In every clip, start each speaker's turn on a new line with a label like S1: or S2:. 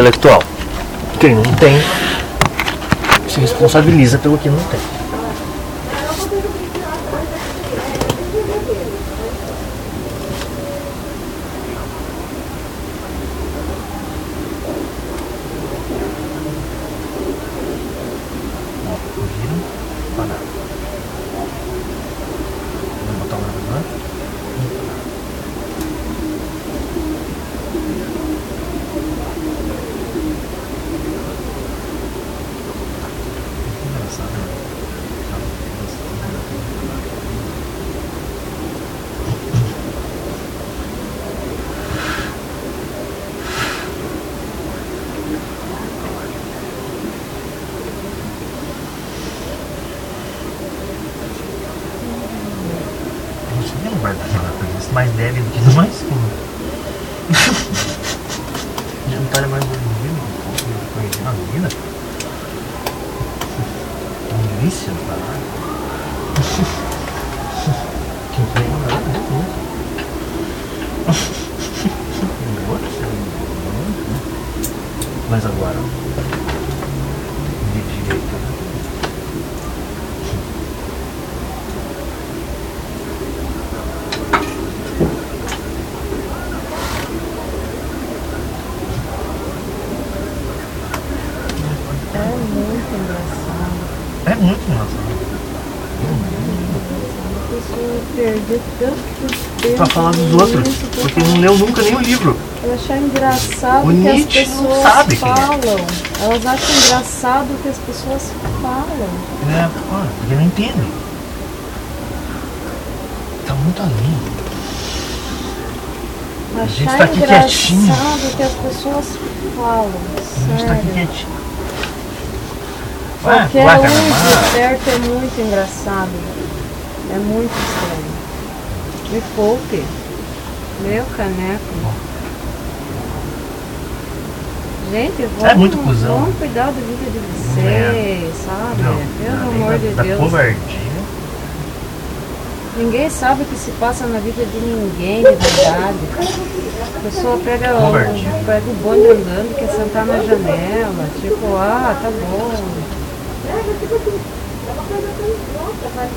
S1: intelectual. Quem não tem, se responsabiliza pelo que não tem. Viram? Parado. Vamos botar o gravador? Engraçado, né? Você nem vai dar aquela coisa mais leve do que do mais fundo. Jantar é mais bonito conhecendo a vida. Delícia, caralho. Que bem, né? Mas agora. De direito, né?
S2: É muito engraçado.
S1: É muito engraçado.
S2: A pessoa perder tanto tempo.
S1: Pra falar dos outros. Porque não leu nunca nem o livro.
S2: Eu achar engraçado
S1: O
S2: que as
S1: Nietzsche não
S2: pessoas
S1: sabe é.
S2: falam. Elas acham engraçado que as pessoas falam.
S1: É, porque não entende. Tá muito além. A gente
S2: Achar
S1: tá aqui quietinho.
S2: engraçado que as pessoas falam.
S1: A gente tá aqui quietinho.
S2: Qualquer
S1: ué,
S2: um de perto é muito engraçado. É muito estranho. Me poupe. Meu caneco. Gente, vamos,
S1: É muito cuzão.
S2: vamos cuidar da vida de vocês,
S1: É.
S2: sabe?
S1: Não,
S2: Pelo amor de
S1: da
S2: Deus.
S1: covardia.
S2: Ninguém sabe o que se passa na vida de ninguém de verdade. A pessoa pega o, pega o bonde andando, quer sentar na janela, tipo, ah, tá bom. Claro.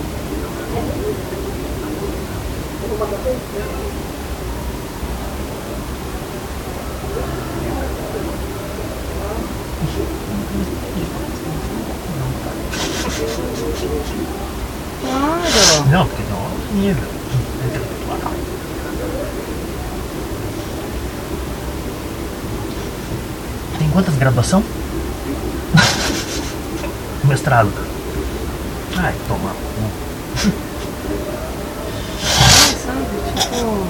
S1: Não, porque outro nível. intelectual. Tem quantas graduação? Mestrado. Ai, toma.
S2: Tipo,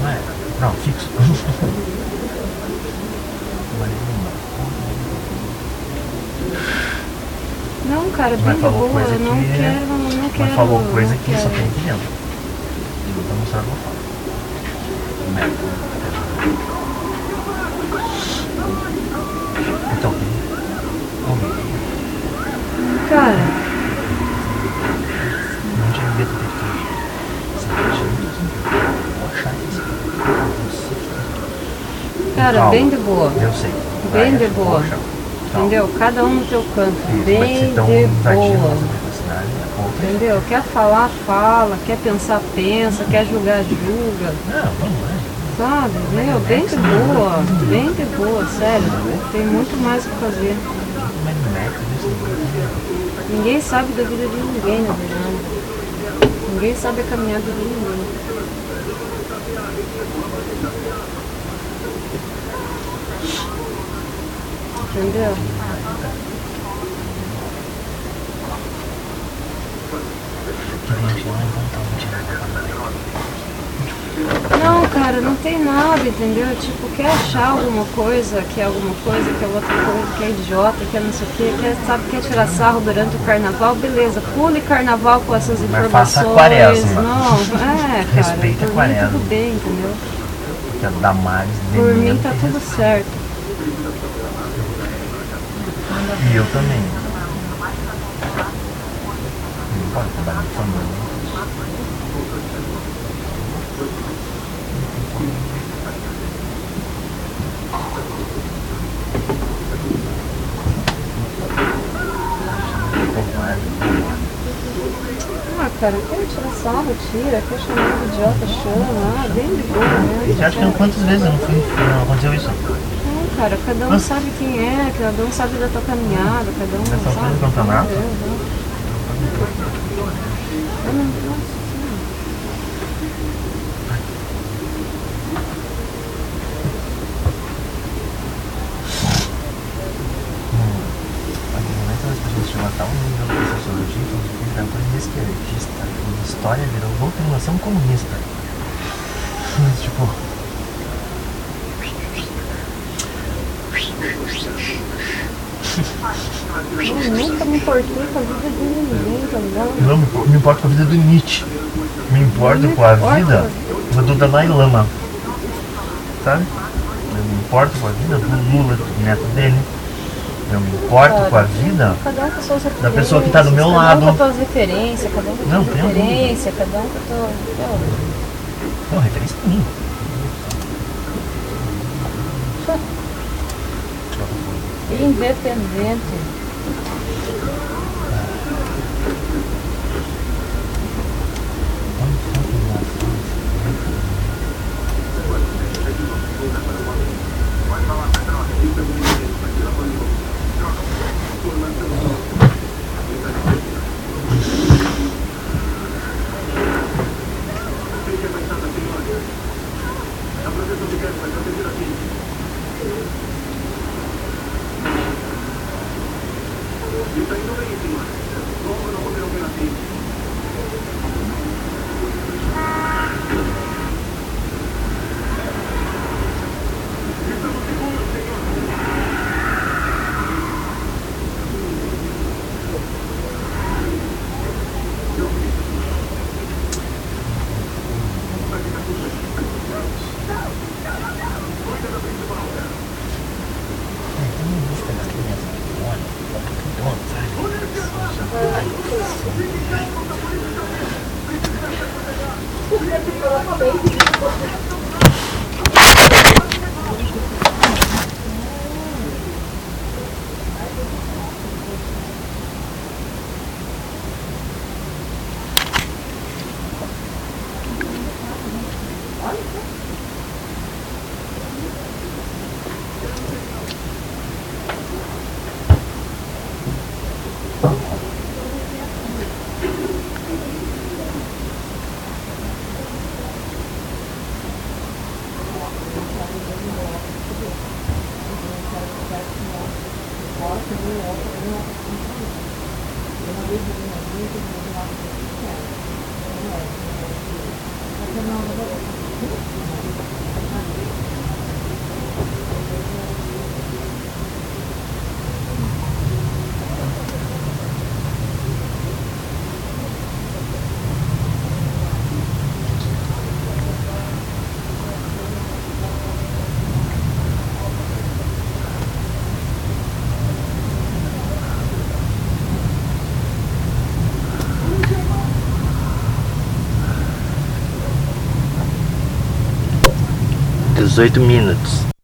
S1: Não é? Não, fixo. Mas não.
S2: não, cara, bem
S1: Mas
S2: de boa, não
S1: que-
S2: quero, não
S1: Mas
S2: quero.
S1: falou coisa que só
S2: quero.
S1: tem aqui dentro. Eu vou mostrar uma foto. Então, vamos ver.
S2: Cara, cara,
S1: Calma.
S2: bem de boa.
S1: Eu sei.
S2: Bem
S1: Vai,
S2: de boa. Entendeu? Cada um no teu canto.
S1: Isso,
S2: bem
S1: estão
S2: de boa.
S1: é outra.
S2: Entendeu? Quer falar, fala. Quer pensar, pensa. Quer julgar, julga.
S1: Não, vamos lá.
S2: Sabe? Meu, bem de boa. Bem de boa, sério. Tem muito mais o que fazer.
S1: É,
S2: Ninguém sabe da vida de ninguém, na verdade. Ninguém sabe a caminhada de ninguém. Entendeu?
S1: Não
S2: cara, não tem nada, entendeu? Tipo, quer achar alguma coisa, que é alguma coisa, que é outra coisa, que é idiota, que é não sei o quê, quer, sabe, quer tirar sarro durante o carnaval, beleza, pule carnaval com essas
S1: Mas
S2: informações.
S1: faça a quaresma.
S2: Não, é, cara,
S1: Respeita a quaresma.
S2: tudo bem, entendeu?
S1: Que é da Maris
S2: Por mim tá tudo certo.
S1: E eu também. Não pode trabalhar de família.
S2: Cara, quer tirar sarro, tira, quer chamar de idiota, chama, ah, bem de boa mesmo.
S1: Já acho que não- quantas vezes não fui, não aconteceu isso?
S2: Não, cara, cada um sabe quem é, cada um sabe da tua caminhada, cada um
S1: altura
S2: sabe.
S1: do campeonato?
S2: Eu não- eu não- nossa,
S1: Olha, no momento as pessoas chegam a tal nível de sociologia coisa esquerdista. E história virou doutrinação comunista. tipo.
S2: Eu nunca me importei com a vida de ninguém, tá ligado?
S1: Não me, me importo com a vida do Nietzsche. Me importo com a vida do Dalai Lama. Sabe? Eu me importo com a vida do Lula, do neto dele. Eu me importo
S2: Cara,
S1: com a vida
S2: Cada um com suas referências.
S1: Da pessoa que tá do meu
S2: cada
S1: lado.
S2: um com suas referências, cada um com
S1: Não,
S2: suas referências, cada um com sua.
S1: Não, referência a mim.
S2: Independente. Thank you.
S1: Dezoito minutos.